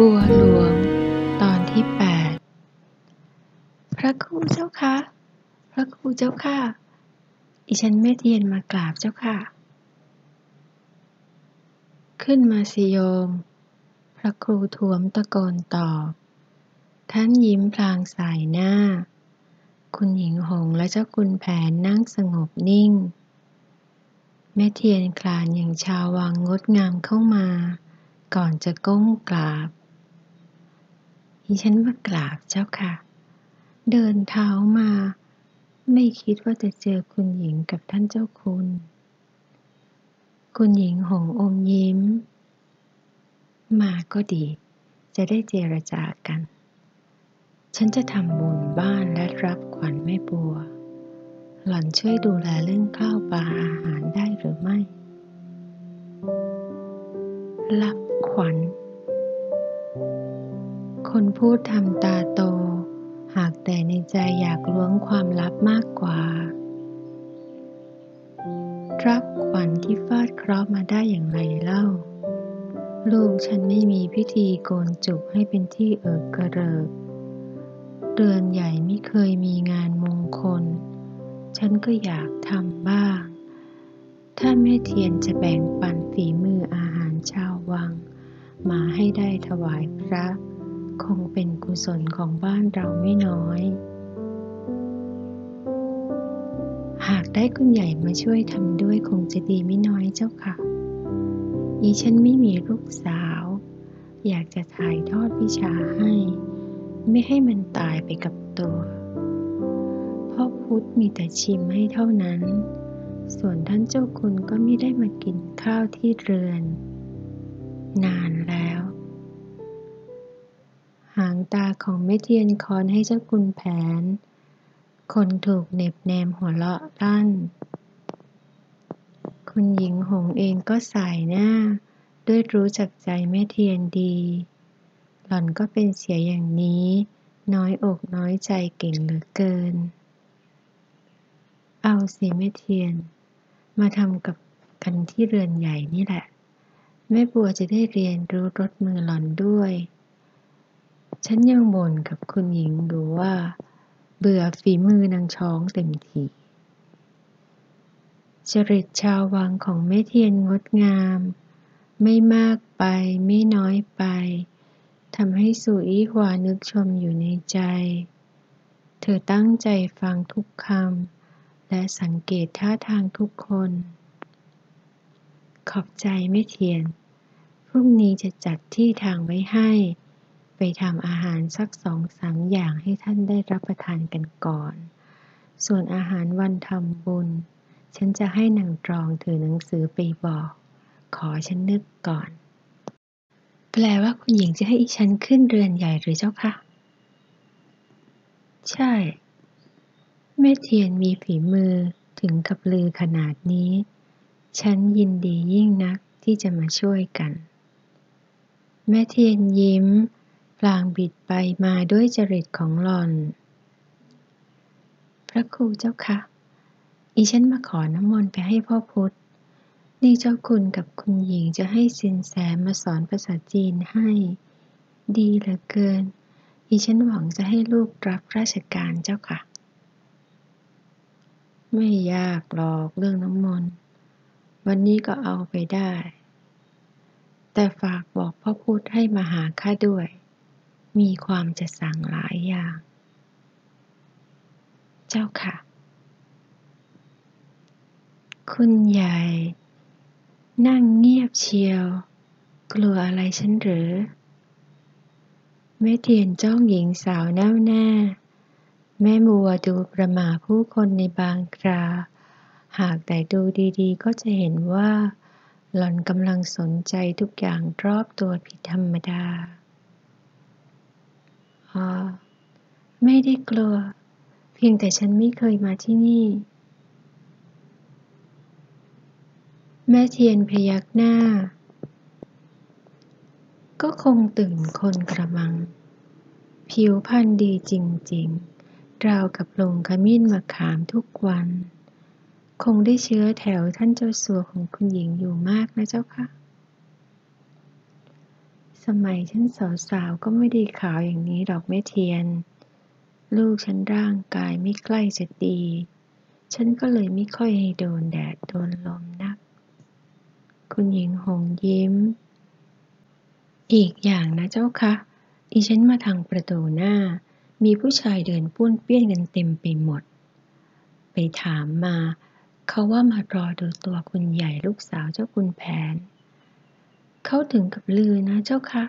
บัวหลวง ตอนที่แปดพระครูเจ้าค่ะ พระครูเจ้าค่ะอีฉันแม่เทียนมากราบเจ้าค่ะ ขึ้นมาสิโยม พระครูถวมตะโกนตอบ ท่านยิ้มพลางสายหน้า คุณหญิงหงและเจ้าคุณแผนนั่งสงบนิ่ง แม่เทียนคลานอย่างชาววังงดงามเข้ามาก่อนจะก้มกราบ ดิฉันมากราบเจ้าค่ะ เดินเท้ามา ไม่คิดว่าจะเจอคุณหญิงกับท่านเจ้าคุณ คุณหญิงหงอมยิ้ม มาก็ดี จะได้เจรจากัน ฉันจะทำบุญบ้านและรับขวัญแม่บัว หล่อนช่วยดูแลเรื่องข้าวปลาอาหารได้หรือไม่ รับขวัญ คนพูดทำตาโต หากแต่ในใจอยากล้วงความลับมากกว่า รับขวัญที่ฟาดเคราะห์มาได้อย่างไรเล่า ลูกฉันไม่มีพิธีโกนจุกให้เป็นที่เอิกกระเริก เรือนใหญ่ไม่เคยมีงานมงคล ฉันก็อยากทำบ้าง ถ้าแม่เทียนจะแบ่งปันฝีมืออาหารชาววัง มาให้ได้ถวายพระ คงเป็นกุศลของบ้านเราไม่น้อย หากได้คุณใหญ่มาช่วยทำด้วยคงจะดีไม่น้อยเจ้าค่ะอีฉันไม่มีลูกสาว อยากจะถ่ายทอดวิชาให้ ไม่ให้มันตายไปกับตัวพ่อพุทธมีแต่ชิมให้เท่านั้น ส่วนท่านเจ้าคุณก็ไม่ได้มากินข้าวที่เรือน นานแล้ว หางตาของแม่เทียนคอนให้เจ้าคุณแผน คนถูกเหน็บแนมหัวเราะลั่น คุณหญิงหงเองก็สายหน้า ด้วยรู้จักใจแม่เทียนดี หล่อนก็เป็นเสียอย่างนี้ น้อยอกน้อยใจเก่งเหลือเกิน เอาสิแม่เทียน มาทำกับกันที่เรือนใหญ่นี่แหละ แม่บัวจะได้เรียนรู้รสมือหล่อนด้วย ฉันยังบ่นกับคุณหญิงดูว่า เบื่อฝีมือนางช้องเต็มที จริตชาววังของแม่เทียนงดงาม ไม่มากไปไม่น้อยไปทำให้สุอี้หวานึกชมอยู่ในใจ เธอตั้งใจฟังทุกคำ และสังเกตท่าทางทุกคน ขอบใจไม่เทียน พรุ่งนี้จะจัดที่ทางไว้ให้ ไปทำอาหารสักสองสามอย่างให้ท่านได้รับประทานกันก่อน ส่วนอาหารวันทำบุญ ฉันจะให้นางตรองถือหนังสือไปบอก ขอฉันนึกก่อน แปลว่าคุณหญิงจะให้ฉันขึ้นเรือนใหญ่หรือเจ้าคะใช่ แม่เทียนมีฝีมือถึงกับลือขนาดนี้ ฉันยินดียิ่งนักที่จะมาช่วยกัน แม่เทียนยิ้ม พลางบิดไปมาด้วยจริตของหล่อน พระครูเจ้าคะ อีฉันมาขอน้ำมนต์ไปให้พ่อพุธนี่เจ้าคุณกับคุณหญิงจะให้สินแสมาสอนภาษาจีนให้ ดีเหลือเกิน อีฉันหวังจะให้ลูกรับราชการเจ้าค่ะ ไม่ยากหรอกเรื่องน้ำมนต์ วันนี้ก็เอาไปได้ แต่ฝากบอกพ่อพูดให้มาหาข้าด้วย มีความจะสั่งหลายอย่าง เจ้าค่ะ คุณใหญ่ นั่งเงียบเชียว กลัวอะไรฉันหรือแม่เทียนจ้องหญิงสาวแน่วแน่ แม่บัวดูประหมาผู้คนในบางครา หากแต่ดูดีๆ ก็จะเห็นว่า หล่อนกำลังสนใจทุกอย่างรอบตัวผิดธรรมดา ไม่ได้กลัว เพียงแต่ฉันไม่เคยมาที่นี่ แม่เทียนพยักหน้า ก็คงตื่นคนกระมัง ผิวพรรณดีจริงๆ ราวกับลงขมิ้นมะขามทุกวัน คงได้เชื้อแถวท่านเจ้าสัวของคุณหญิงอยู่มากนะเจ้าค่ะ สมัยฉันสาวๆ ก็ไม่ได้ขาวอย่างนี้ดอกแม่เทียน ลูกฉันร่างกายไม่ใกล้จะดี ฉันก็เลยไม่ค่อยให้โดนแดดโดนลมนัก คุณหญิงหงยิ้ม อีกอย่างนะเจ้าคะอีฉันมาทางประตูหน้า มีผู้ชายเดินป้วนเปี้ยนกันเต็มไปหมด ไปถามมา เขาว่ามารอดูตัวคุณใหญ่ลูกสาวเจ้าคุณแผน เขาถึงกับลือนะเจ้าคะ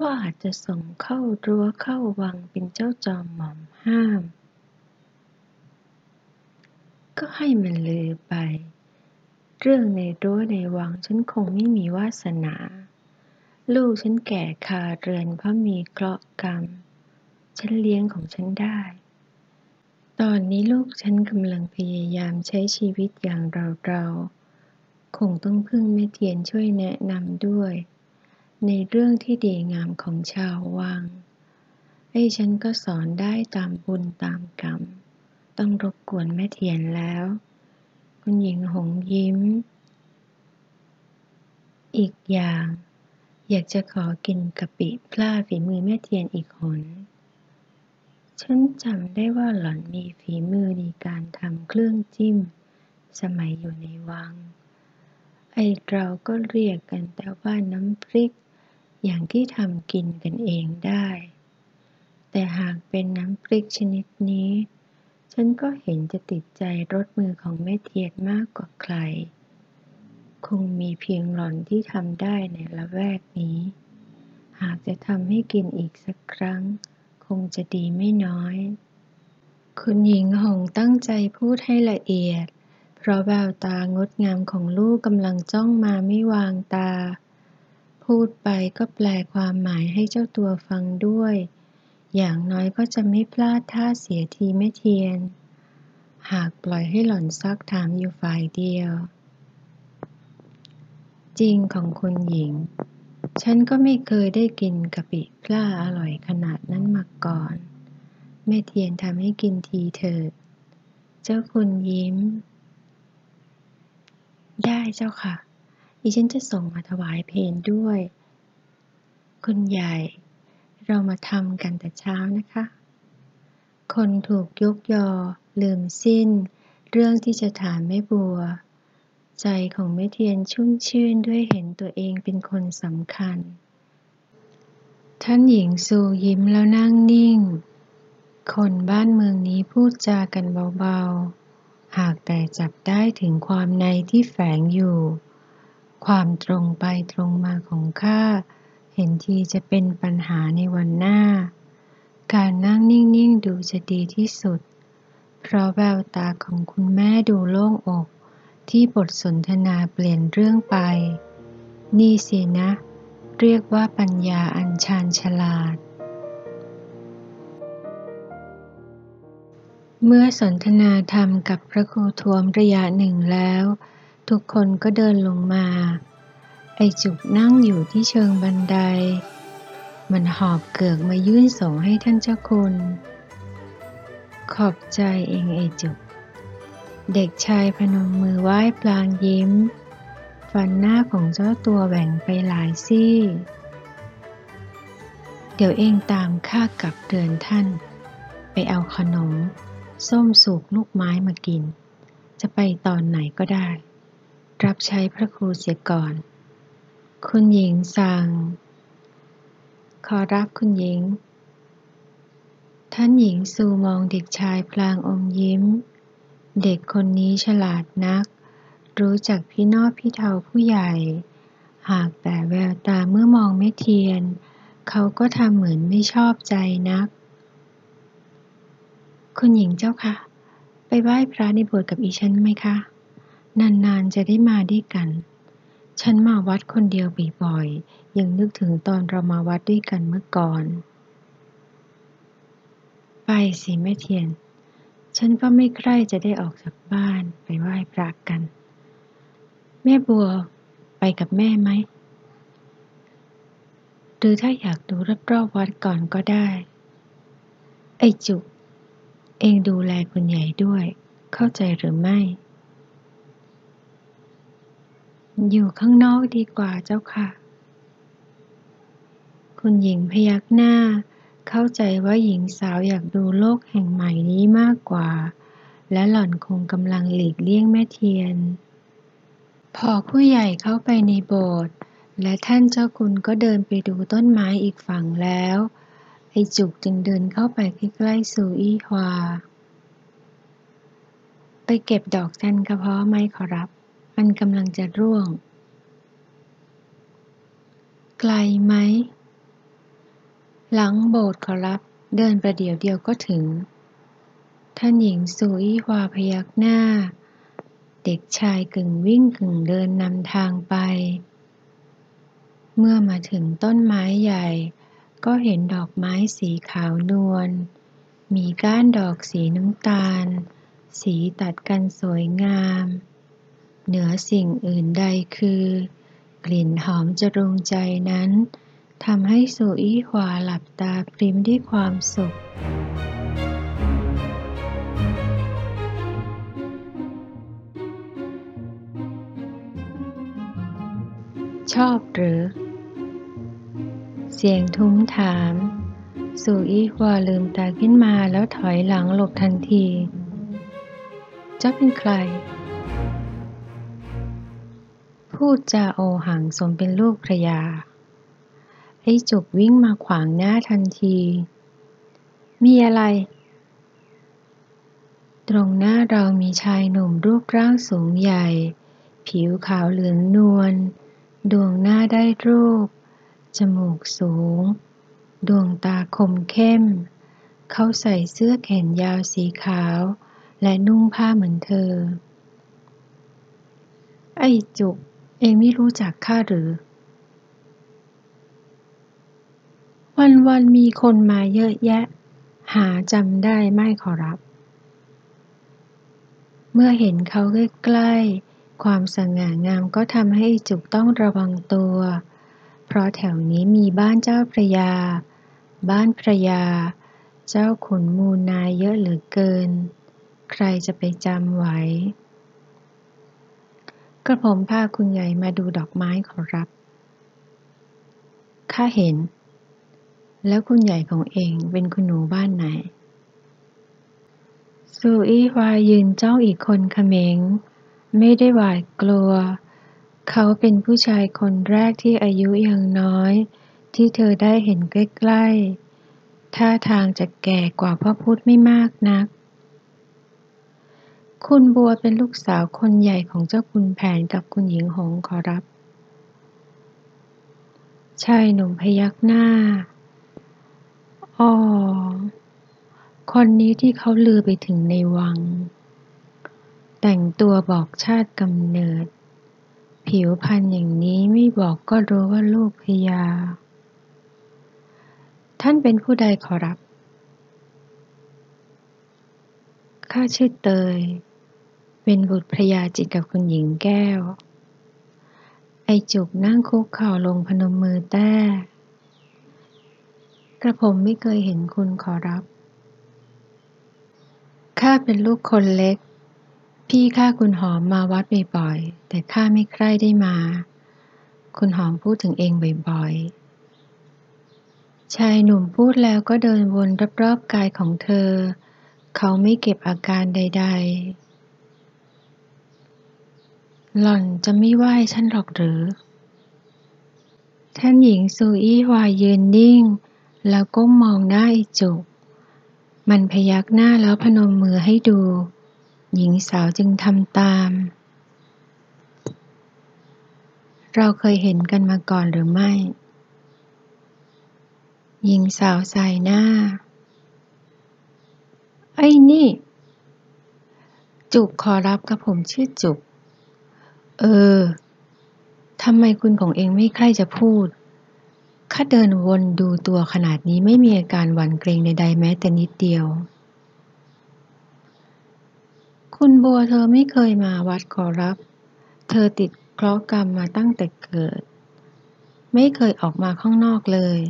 ว่าอาจจะส่งเข้ารั้วเข้าวังเป็นเจ้าจอมหม่อมห้าม ก็ให้มันลือไป เรื่องในรั้วในวังฉันคงไม่มีวาสนา ลูกฉันแก่คาเรือนเพราะมีเคราะห์กรรม ฉันเลี้ยงของฉันได้ตอนนี้ลูกฉันกำลังพยายามใช้ชีวิตอย่างเราเรา คงต้องพึ่งแม่เทียนช่วยแนะนำด้วย ในเรื่องที่ดีงามของชาววัง ไอ้ฉันก็สอนได้ตามบุญตามกรรม ต้องรบกวนแม่เทียนแล้ว คุณหญิงหงยิ้ม อีกอย่าง อยากจะขอกินกะปิพลาฝีมือแม่เทียนอีกหนฉันจำได้ว่าหล่อนมีฝีมือในการทำเครื่องจิ้ม สมัยอยู่ในวัง ไอเราก็เรียกกันแต่ว่าน้ำพริก อย่างที่ทำกินกันเองได้ แต่หากเป็นน้ำพริกชนิดนี้ ฉันก็เห็นจะติดใจรสมือของแม่เทียนมากกว่าใคร คงมีเพียงหล่อนที่ทำได้ในละแวกนี้ หากจะทำให้กินอีกสักครั้ง คงจะดีไม่น้อย คุณหญิงหงตั้งใจพูดให้ละเอียด เพราะแววตางดงามของลูกกำลังจ้องมาไม่วางตา พูดไปก็แปลความหมายให้เจ้าตัวฟังด้วย อย่างน้อยก็จะไม่พลาดท่าเสียทีไม่เทียน หากปล่อยให้หล่อนซักถามอยู่ฝ่ายเดียว จริงของคุณหญิง ฉันก็ไม่เคยได้กินกะปิพล่าอร่อยขนาดนั้นมาก่อนแม่เทียนทำให้กินทีเถิด เจ้าคุณยิ้ม ได้เจ้าค่ะ ดิฉันจะส่งมาถวายเพนด้วย คุณใหญ่ เรามาทำกันแต่เช้านะคะ คนถูกยกยอ ลืมสิ้น เรื่องที่จะถามแม่บัว ใจของแม่เทียนชุ่มชื่นด้วยเห็นตัวเองเป็นคนสำคัญ ท่านหญิงซูยิ้มแล้วนั่งนิ่ง คนบ้านเมืองนี้พูดจากันเบาๆ หากแต่จับได้ถึงความในที่แฝงอยู่ ความตรงไปตรงมาของข้า เห็นทีจะเป็นปัญหาในวันหน้า การนั่งนิ่ง ๆ ดูจะดีที่สุด เพราะแววตาของคุณแม่ดูโล่งอก ที่บทสนทนาเปลี่ยนเรื่องไป นี่สินะ เรียกว่าปัญญาอัญชานฉลาด เมื่อสนทนาธรรมกับพระครูทวมระยะหนึ่งแล้ว ทุกคนก็เดินลงมา ไอจุกนั่งอยู่ที่เชิงบันได มันหอบเกือกมายื่นส่งให้ท่านเจ้าคุณ ขอบใจเองไอจุก เด็กชายพนมมือไหว้ปลางยิ้ม ฟันหน้าของเจ้าตัวแหว่งไปหลายซี่ เดี๋ยวเองตามข้ากลับเดือนท่าน ไปเอาขนม ส้มสุกลูกไม้มากิน จะไปตอนไหนก็ได้ รับใช้พระครูเสียก่อน คุณหญิงสั่ง ขอรับคุณหญิง ท่านหญิงสูมองเด็กชายพลางอมยิ้ม เด็กคนนี้ฉลาดนัก รู้จักพี่นอพี่เทาผู้ใหญ่ หากแต่แววตาเมื่อมองไม่เทียน เขาก็ทำเหมือนไม่ชอบใจนัก คุณหญิงเจ้าคะไปไหว้พระในโบสถ์กับอีฉันไหมคะ นานๆจะได้มาด้วยกัน ฉันมาวัดคนเดียวบ่อยๆยังนึกถึงตอนเรามาวัดด้วยกันเมื่อก่อน ไปสิแม่เทียน ฉันก็ไม่ใกล้จะได้ออกจากบ้านไปไหว้พระกัน แม่บัวไปกับแม่ไหม หรือถ้าอยากดูรอบๆวัดก่อนก็ได้ ไอจุก เองดูแลคุณใหญ่ด้วย เข้าใจหรือไม่ อยู่ข้างนอกดีกว่าเจ้าค่ะ คุณหญิงพยักหน้า เข้าใจว่าหญิงสาวอยากดูโลกแห่งใหม่นี้มากกว่า และหล่อนคงกำลังหลีกเลี่ยงแม่เทียน พอผู้ใหญ่เข้าไปในโบสถ์และท่านเจ้าคุณก็เดินไปดูต้นไม้อีกฝั่งแล้ว ไอจุกจึงเดินเข้าไปใกล้ๆสูอี้ฮวา ไปเก็บดอกจันกระเพาะไหมขอรับ มันกำลังจะร่วง ไกลไหม หลังโบสถ์ขอรับ เดินประเดี๋ยวเดียวก็ถึง ท่านหญิงสูอี้ฮวาพยักหน้า เด็กชายกึ่งวิ่งกึ่งเดินนำทางไป เมื่อมาถึงต้นไม้ใหญ่ ก็เห็นดอกไม้สีขาวนวล มีก้านดอกสีน้ำตาล สีตัดกันสวยงาม เหนือสิ่งอื่นใดคือ กลิ่นหอมจรุงใจนั้นทำให้สุอี้หวาหลับตาพริมด้วยความสุขชอบหรือ เสียงทุ้มถาม สู่อี้วาลืมตาขึ้นมาแล้วถอยหลังหลบทันที เจ้าเป็นใคร พูดจาโอหังสมเป็นลูกพระยา ไอ้จุกวิ่งมาขวางหน้าทันที มีอะไร ตรงหน้าเรามีชายหนุ่มรูปร่างสูงใหญ่ ผิวขาวเหลืองนวล ดวงหน้าได้รูป จมูกสูง ดวงตาคมเข้ม เขาใส่เสื้อแขนยาวสีขาว และนุ่งผ้าเหมือนเธอ ไอ้จุก เองไม่รู้จักข้าหรือ วันวันมีคนมาเยอะแยะ หาจำได้ไม่ขอรับ เมื่อเห็นเขาใกล้ๆความสง่างามก็ทำให้จุกต้องระวังตัว เพราะแถวนี้มีบ้านเจ้าพระยา บ้านพระยา เจ้าขุนมูลนายเยอะเหลือเกิน ใครจะไปจำไว้ กระผมพาคุณใหญ่มาดูดอกไม้ขอรับ ข้าเห็น แล้วคุณใหญ่ของเองเป็นคุณหนูบ้านไหนสูอี้วายืนเจ้าอีกคนเขมง ไม่ได้หวาดกลัว เขาเป็นผู้ชายคนแรกที่อายุยังน้อย ที่เธอได้เห็นใกล้ๆ ท่าทางจะแก่กว่าพ่อพุธไม่มากนัก คุณบัวเป็นลูกสาวคนใหญ่ของเจ้าคุณแผนกับคุณหญิงหงขอรับ ชายหนุ่มพยักหน้า อ๋อ คนนี้ที่เขาลือไปถึงในวัง แต่งตัวบอกชาติกำเนิด ผิวพรรณอย่างนี้ไม่บอกก็รู้ว่าลูกพยาท่านเป็นผู้ใดขอรับ ข้าชื่อเตย เป็นบุตรพระยาจิตกับคุณหญิงแก้ว ไอจุกนั่งคุกเข่าลงพนมมือแต้กระผมไม่เคยเห็นคุณขอรับ ข้าเป็นลูกคนเล็ก พี่ข้าคุณหอมมาวัดบ่อยๆ แต่ข้าไม่ใคร่ได้มา คุณหอมพูดถึงเองบ่อยๆ ชายหนุ่มพูดแล้วก็เดินวนรอบๆกายของเธอ เขาไม่เก็บอาการใดๆ หล่อนจะไม่ไหว้ฉันหรอกหรือ ท่านหญิงซูอี้วายยืนนิ่ง แล้วก้มมองหน้าอีจุก มันพยักหน้าแล้วพนมมือให้ดู หญิงสาวจึงทำตาม เราเคยเห็นกันมาก่อนหรือไม่ หญิงสาวใส่หน้า ไอ้นี่ จุกขอรับกับผมชื่อจุก เออ ทำไมคุณของเองไม่ใคร่จะพูดข้าเดินวนดูตัวขนาดนี้ไม่มีอาการหวั่นเกรงใดๆแม้แต่นิดเดียว คุณบัวเธอไม่เคยมาวัดขอรับ เธอติดเคราะห์กรรมมาตั้งแต่เกิด ไม่เคยออกมาข้างนอกเลย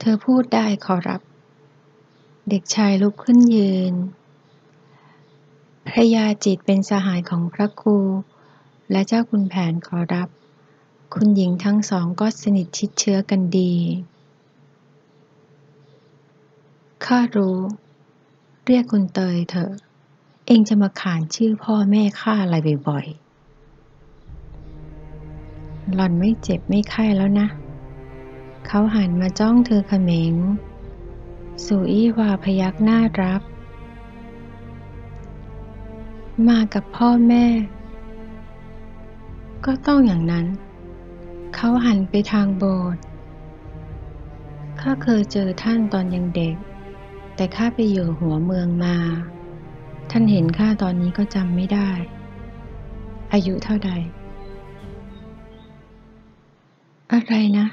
เธอพูดได้ขอรับ เด็กชายลุกขึ้นยืน พระยาจิตเป็นสหายของพระครู และเจ้าคุณแผนขอรับ คุณหญิงทั้งสองก็สนิทชิดเชื้อกันดี ข้ารู้ เรียกคุณเตยเถอะ เองจะมาขานชื่อพ่อแม่ข้าอะไรบ่อยๆ หล่อนไม่เจ็บไม่ไข้แล้วนะ เขาหันมาจ้องเธอเขม็ง สุอี้วาพยักหน้ารับ มากับพ่อแม่ ก็ต้องอย่างนั้น เขาหันไปทางโบสถ์ ข้าเคยเจอท่านตอนยังเด็ก แต่ข้าไปอยู่หัวเมืองมา ท่านเห็นข้าตอนนี้ก็จำไม่ได้ อายุเท่าใด อะไรนะ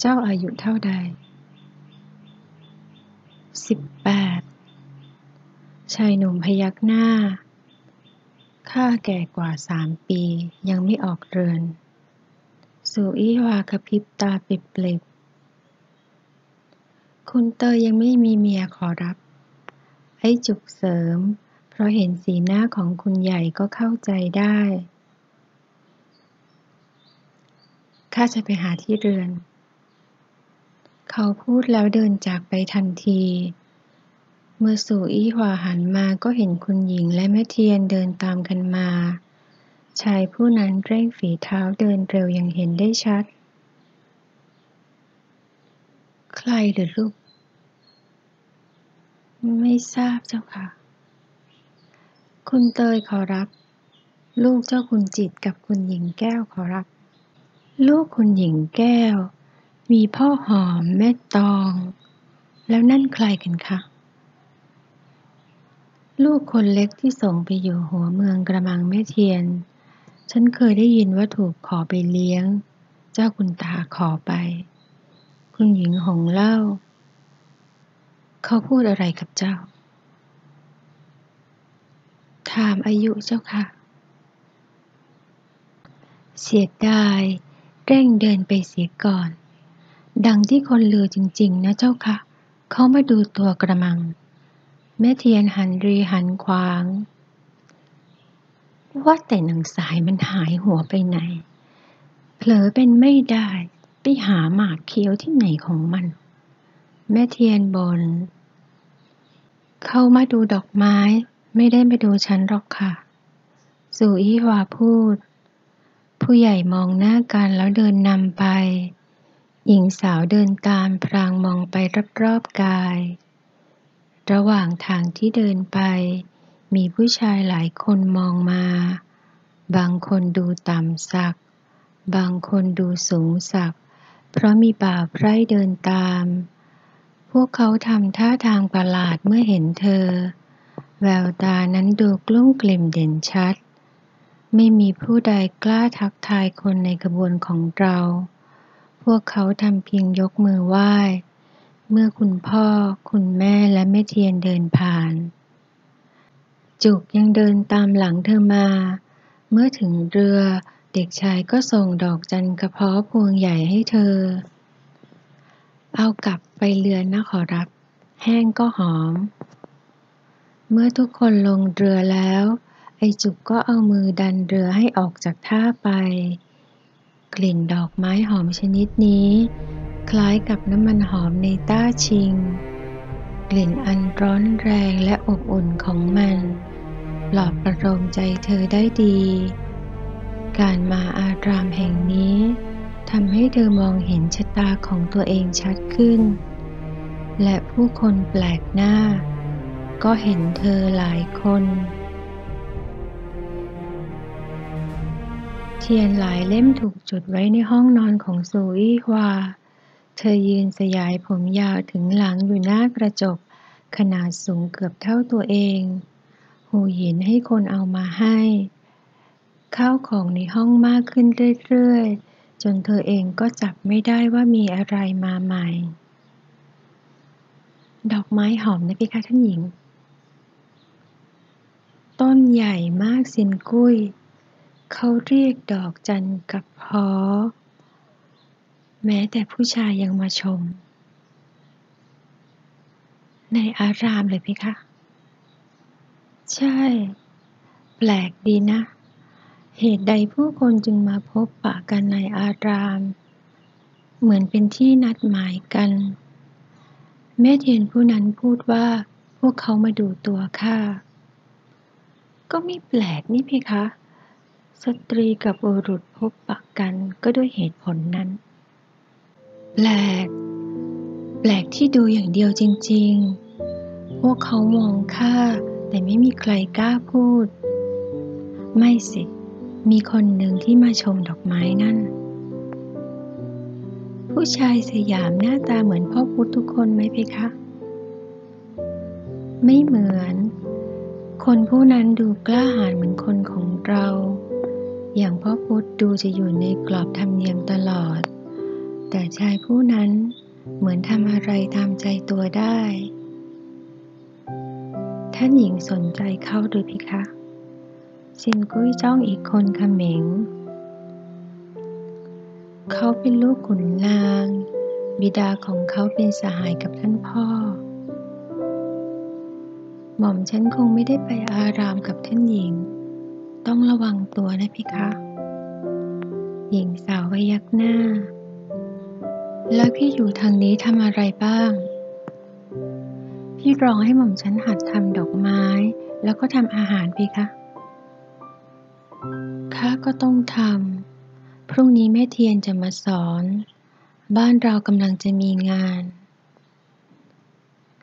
เจ้าอายุเท่าใด สิบแปด ชายหนุ่มพยักหน้า ข้าแก่กว่าสามปียังไม่ออกเรือน สุอีวากระพริบตาปิดเปลิบคุณเตยยังไม่มีเมียขอรับ ไอ้จุกเสริม เพราะเห็นสีหน้าของคุณใหญ่ก็เข้าใจได้ ข้าจะไปหาที่เรือน เขาพูดแล้วเดินจากไปทันที เมื่อสู่อี้หวาหันมาก็เห็นคุณหญิงและแม่เทียนเดินตามกันมา ชายผู้นั้นเร่งฝีเท้าเดินเร็วยังเห็นได้ชัด ใครหรือลูก ไม่ทราบเจ้าค่ะ คุณเตยขอรับ ลูกเจ้าคุณจิตกับคุณหญิงแก้วขอรับ ลูกคุณหญิงแก้ว มีพ่อหอมแม่ตอง แล้วนั่นใครกันคะ ลูกคนเล็กที่ส่งไปอยู่หัวเมืองกระมังแม่เทียน ฉันเคยได้ยินว่าถูกขอไปเลี้ยง เจ้าคุณตาขอไป คุณหญิงหงเล่า เขาพูดอะไรกับเจ้า ถามอายุเจ้าค่ะ เสียดายเร่งเดินไปเสียก่อน ดังที่คนลือจริงๆ นะเจ้าค่ะ เขามาดูตัวกระมัง แม่เทียนหันรีหันขวาง ว่าแต่หนังสายมันหายหัวไปไหน เผลอเป็นไม่ได้ ไปหาหมากเคี้ยวที่ไหนของมัน แม่เทียนบนเข้ามาดูดอกไม้ ไม่ได้มาดูฉันหรอกค่ะสุอีหวาพูด ผู้ใหญ่มองหน้ากันแล้วเดินนำไป หญิงสาวเดินตามพรางมองไปรอบๆกาย ระหว่างทางที่เดินไป มีผู้ชายหลายคนมองมา บางคนดูต่ำสัก บางคนดูสูงสัก เพราะมีบ่าวไพร่เดินตาม พวกเขาทำท่าทางประหลาดเมื่อเห็นเธอ แววตานั้นดูกลุ้มกลิ่มเด่นชัด ไม่มีผู้ใดกล้าทักทายคนในขบวนของเรา พวกเขาทำเพียงยกมือไหว้ เมื่อคุณพ่อ คุณแม่และแม่เทียนเดินผ่าน จุกยังเดินตามหลังเธอมา เมื่อถึงเรือเด็กชายก็ส่งดอกจันกระเพาะพวงใหญ่ให้เธอ เอากลับไปเรือนนะขอรับ แห้งก็หอม เมื่อทุกคนลงเรือแล้ว ไอจุกก็เอามือดันเรือให้ออกจากท่าไป กลิ่นดอกไม้หอมชนิดนี้ คล้ายกับน้ำมันหอมในต้าชิง กลิ่นอันร้อนแรงและอบอุ่นของมันปลอบประโลมใจเธอได้ดี การมาอารามแห่งนี้ เธอมองเห็นชะตาของตัวเองชัดขึ้น และผู้คนแปลกหน้า ก็เห็นเธอหลายคน เทียนหลายเล่มถูกจุดไว้ในห้องนอนของซูอี้ฮวา เธอยืนสยายผมยาวถึงหลังอยู่หน้ากระจก ขนาดสูงเกือบเท่าตัวเอง หูหยินให้คนเอามาให้ ข้าวของในห้องมากขึ้นเรื่อยๆ จนเธอเองก็จับไม่ได้ว่ามีอะไรมาใหม่ ดอกไม้หอมนะพี่คะท่านหญิง ต้นใหญ่มากสินกุ้ย เขาเรียกดอกจันกับพอ แม้แต่ผู้ชายยังมาชม ในอารามเลยพี่คะ ใช่ แปลกดีนะ เหตุใดผู้คนจึงมาพบปะกันในอาราม เหมือนเป็นที่นัดหมายกัน แม่เทียนผู้นั้นพูดว่า พวกเขามาดูตัวข้า ก็ไม่แปลกนี่เพคะ สตรีกับโอรุษพบปะกันก็ด้วยเหตุผลนั้น แปลก แปลกที่ดูอย่างเดียวจริง ๆ พวกเขามองข้าแต่ไม่มีใครกล้าพูด ไม่สิ มีคนหนึ่งที่มาชมดอกไม้นั่น ผู้ชายสยามหน้าตาเหมือนพ่อพุธทุกคนไหมเพคะ ไม่เหมือน คนผู้นั้นดูกล้าหาญเหมือนคนของเรา อย่างพ่อพุธดูจะอยู่ในกรอบธรรมเนียมตลอด แต่ชายผู้นั้นเหมือนทำอะไรตามใจตัวได้ ท่านหญิงสนใจเข้าหรือเพคะ ซินกุ้ยจ้องอีกคนเขม็ง เขาเป็นลูกขุนนาง บิดาของเขาเป็นสหายกับท่านพ่อ หม่อมฉันคงไม่ได้ไปอารามกับท่านหญิง ต้องระวังตัวนะพี่คะ หญิงสาวพยักหน้า แล้วพี่อยู่ทางนี้ทำอะไรบ้าง พี่รองให้หม่อมฉันหัดทำดอกไม้ แล้วก็ทำอาหารพี่คะ ข้าก็ต้องทำ พรุ่งนี้แม่เทียนจะมาสอน บ้านเรากำลังจะมีงาน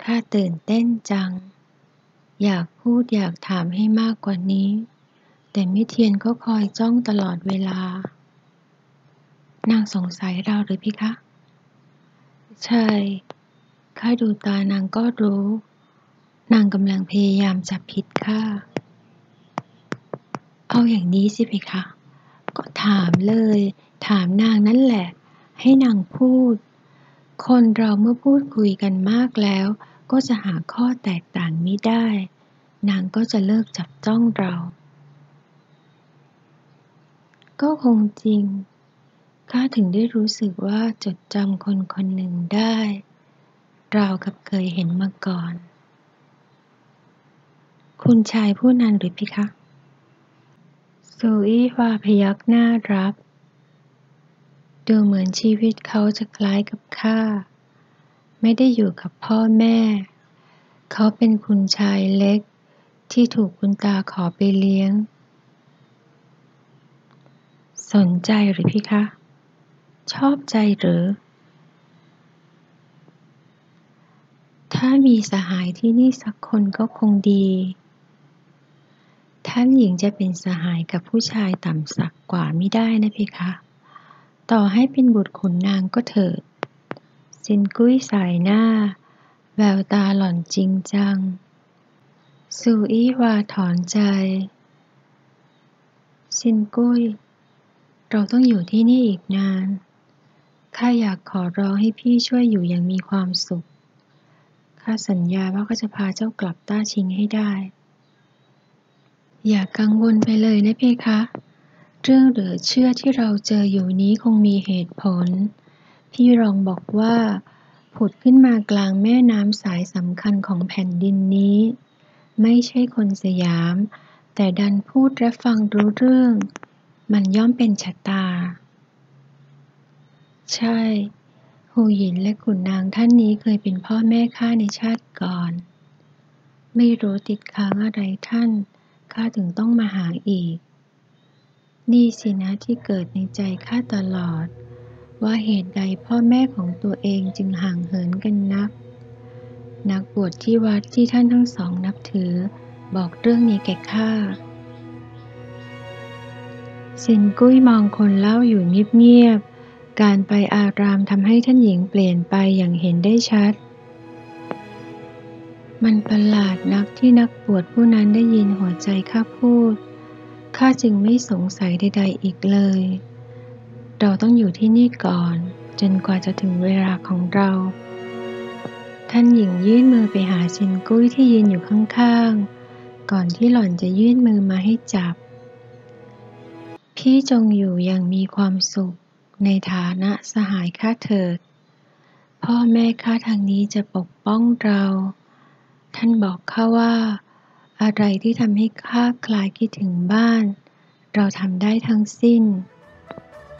ข้าตื่นเต้นจัง อยากพูดอยากถามให้มากกว่านี้ แต่แม่เทียนก็คอยจ้องตลอดเวลา นางสงสัยเราหรือพี่คะ ใช่ ข้าดูตานางก็รู้ นางกำลังพยายามจับผิดข้า เอาอย่างนี้สิเพคะ ก็ถามเลย ถามนางนั่นแหละ ให้นางพูด คนเราเมื่อพูดคุยกันมากแล้ว ก็จะหาข้อแตกต่างไม่ได้ นางก็จะเลิกจับจ้องเรา ก็คงจริง ข้าถึงได้รู้สึกว่าจดจำคนคนหนึ่งได้ ราวกับเคยเห็นมาก่อน คุณชายผู้นั้นหรือพี่คะ ซูอี้ฮวาพยักหน้ารับ ดูเหมือนชีวิตเขาจะคล้ายกับข้า ไม่ได้อยู่กับพ่อแม่ เขาเป็นคุณชายเล็ก ที่ถูกคุณตาขอไปเลี้ยง สนใจหรือพี่คะ ชอบใจหรือ ถ้ามีสหายที่นี่สักคนก็คงดี ท่านหญิงจะเป็นสหายกับผู้ชายต่ำสักกว่าไม่ได้นะพี่คะ ต่อให้เป็นบุตรขุนนางก็เถิดซินกุ้ยสายหน้า แววตาหล่อนจริงจังซูอี้วาถอนใจซินกุ้ย เราต้องอยู่ที่นี่อีกนาน ข้าอยากขอร้องให้พี่ช่วยอยู่อย่างมีความสุข ข้าสัญญาว่าก็จะพาเจ้ากลับต้าชิงให้ได้ อย่ากังวลไปเลยนะเพคะ เรื่องเหลือเชื่อที่เราเจออยู่นี้คงมีเหตุผล พี่รองบอกว่า ผุดขึ้นมากลางแม่น้ำสายสำคัญของแผ่นดินนี้ ไม่ใช่คนสยาม แต่ดันพูดและฟังรู้เรื่อง มันย่อมเป็นชะตา ใช่หูหยินและขุนนางท่านนี้เคยเป็นพ่อแม่ข้าในชาติก่อน ไม่รู้ติดค้างอะไรท่าน ข้าถึงต้องมาหาอีก นี่สินะที่เกิดในใจข้าตลอด ว่าเหตุใดพ่อแม่ของตัวเองจึงห่างเหินกันนัก นักบวชที่วัดที่ท่านทั้งสองนับถือ บอกเรื่องนี้แก่ข้าสินกุ้ยมองคนเล่าอยู่เงียบๆ การไปอารามทำให้ท่านหญิงเปลี่ยนไปอย่างเห็นได้ชัด มันประหลาดนักที่นักบวชผู้นั้นได้ยินหัวใจข้าพูด ข้าจึงไม่สงสัยใด ๆ อีกเลย เราต้องอยู่ที่นี่ก่อน จนกว่าจะถึงเวลาของเรา ท่านหญิงยื่นมือไปหาสินกุ้ยที่ยืนอยู่ข้างๆ ก่อนที่หล่อนจะยื่นมือมาให้จับ พี่จงอยู่อย่างมีความสุข ในฐานะสหายข้าเถิด พ่อแม่ข้าทางนี้จะปกป้องเรา ท่านบอกข้าว่า อะไรที่ทำให้ข้าคลายคิดถึงบ้าน เราทำได้ทั้งสิ้น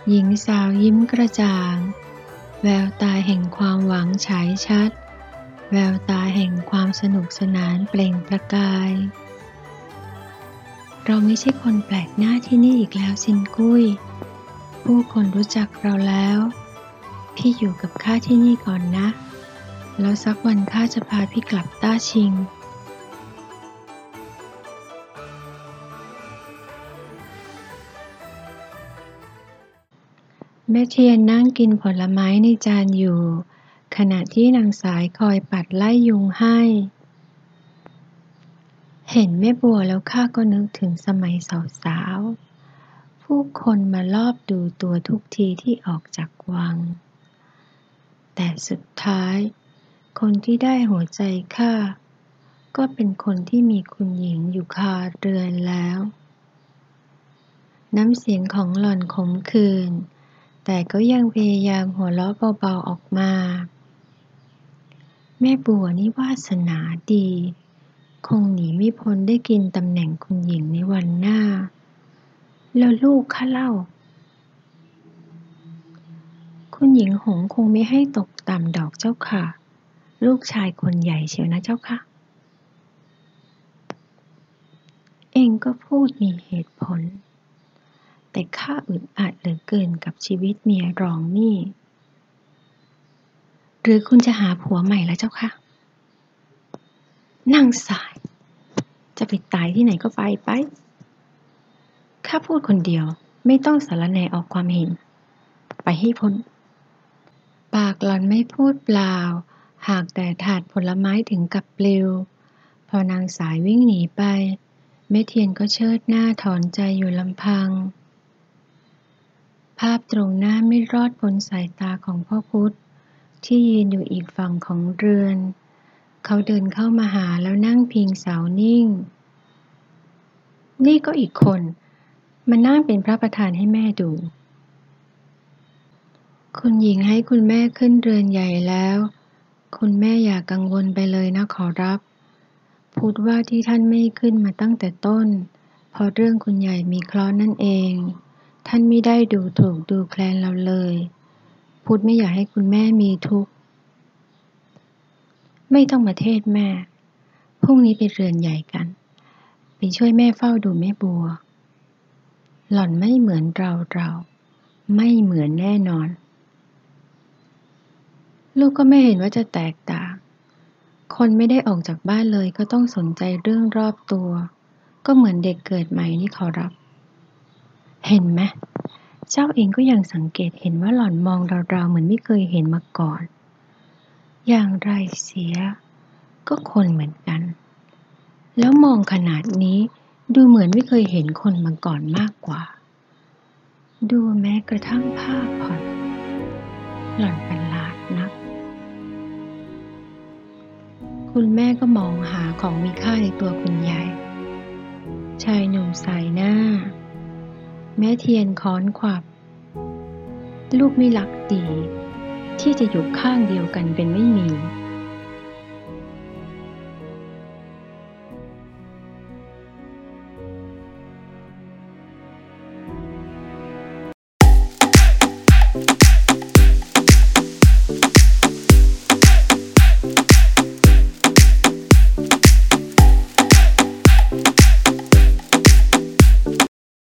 หญิงสาวยิ้มกระจ่าง แววตาแห่งความหวังฉายชัด แววตาแห่งความสนุกสนานเปล่งประกาย เราไม่ใช่คนแปลกหน้าที่นี่อีกแล้วสินกุ้ย ผู้คนรู้จักเราแล้ว พี่อยู่กับข้าที่นี่ก่อนนะ แล้วสักวันข้าจะพาพี่กลับต้าชิง แม่เทียนนั่งกินผลไม้ในจานอยู่ ขณะที่นางสายคอยปัดไล่ยุงให้ เห็นแม่บัวแล้วข้าก็นึกถึงสมัยสาวๆ ผู้คนมารอบดูตัวทุกทีที่ออกจากวังแต่สุดท้าย คนที่ได้หัวใจข้า ก็เป็นคนที่มีคุณหญิงอยู่คาเรือนแล้ว น้ำเสียงของหล่อนขมขื่นแต่ก็ยังพยายามหัวเราะเบาๆออกมา แม่บัวนี่วาสนาดี คงหนีไม่พ้นได้กินตำแหน่งคุณหญิงในวันหน้า แล้วลูกข้าเล่า คุณหญิงหงคงไม่ให้ตกต่ำดอกเจ้าค่ะ ลูกชายคนใหญ่เชียวนะเจ้าคะเองก็พูดมีเหตุผล แต่ข้าอึดอัดเหลือเกินกับชีวิตเมียรองนี่ หรือคุณจะหาผัวใหม่แล้วเจ้าคะนั่งสาย จะไปตายที่ไหนก็ไปไปข้าพูดคนเดียวไม่ต้องสารแนออกความเห็น ไปให้พ้น ปากหล่อนไม่พูดเปล่า หากแต่ถาดผลไม้ถึงกับปลิว พอนางสายวิ่งหนีไป แม่เทียนก็เชิดหน้าถอนใจอยู่ลำพัง ภาพตรงหน้าไม่รอดพ้นสายตาของพ่อพุธที่ยืนอยู่อีกฝั่งของเรือน เขาเดินเข้ามาหาแล้วนั่งพิงเสานิ่ง นี่ก็อีกคนมานั่งเป็นพระประธานให้แม่ดู คุณหญิงให้คุณแม่ขึ้นเรือนใหญ่แล้ว คุณแม่อย่ากังวลไปเลยนะขอรับ พูดว่าที่ท่านไม่ขึ้นมาตั้งแต่ต้น เพราะเรื่องคุณใหญ่มีเคราะห์นั่นเอง ท่านไม่ได้ดูถูกดูแคลนเราเลย พูดไม่อยากให้คุณแม่มีทุกข์ ไม่ต้องมาเทศแม่ พรุ่งนี้ไปเรือนใหญ่กัน ไปช่วยแม่เฝ้าดูแม่บัว หล่อนไม่เหมือนเราเรา ไม่เหมือนแน่นอน ลูกก็ไม่เห็นว่าจะแตกต่าง คนไม่ได้ออกจากบ้านเลยก็ต้องสนใจเรื่องรอบตัว ก็เหมือนเด็กเกิดใหม่นี่ขอรับ เห็นไหมเจ้าเองก็ยังสังเกตเห็นว่าหล่อนมองเราๆเหมือนไม่เคยเห็นมาก่อน อย่างไรเสีย ก็คนเหมือนกัน แล้วมองขนาดนี้ดูเหมือนไม่เคยเห็นคนมาก่อนมากกว่า ดูแม้กระทั่งผ้าผ่อน หล่อนประหลาดนั คุณแม่ก็มองหาของมีค่าในตัวคุณยาย ชายหนุ่มสายหน้า แม่เทียนค้อนขวับ ลูกไม่รักดี ที่จะอยู่ข้างเดียวกันเป็นไม่มี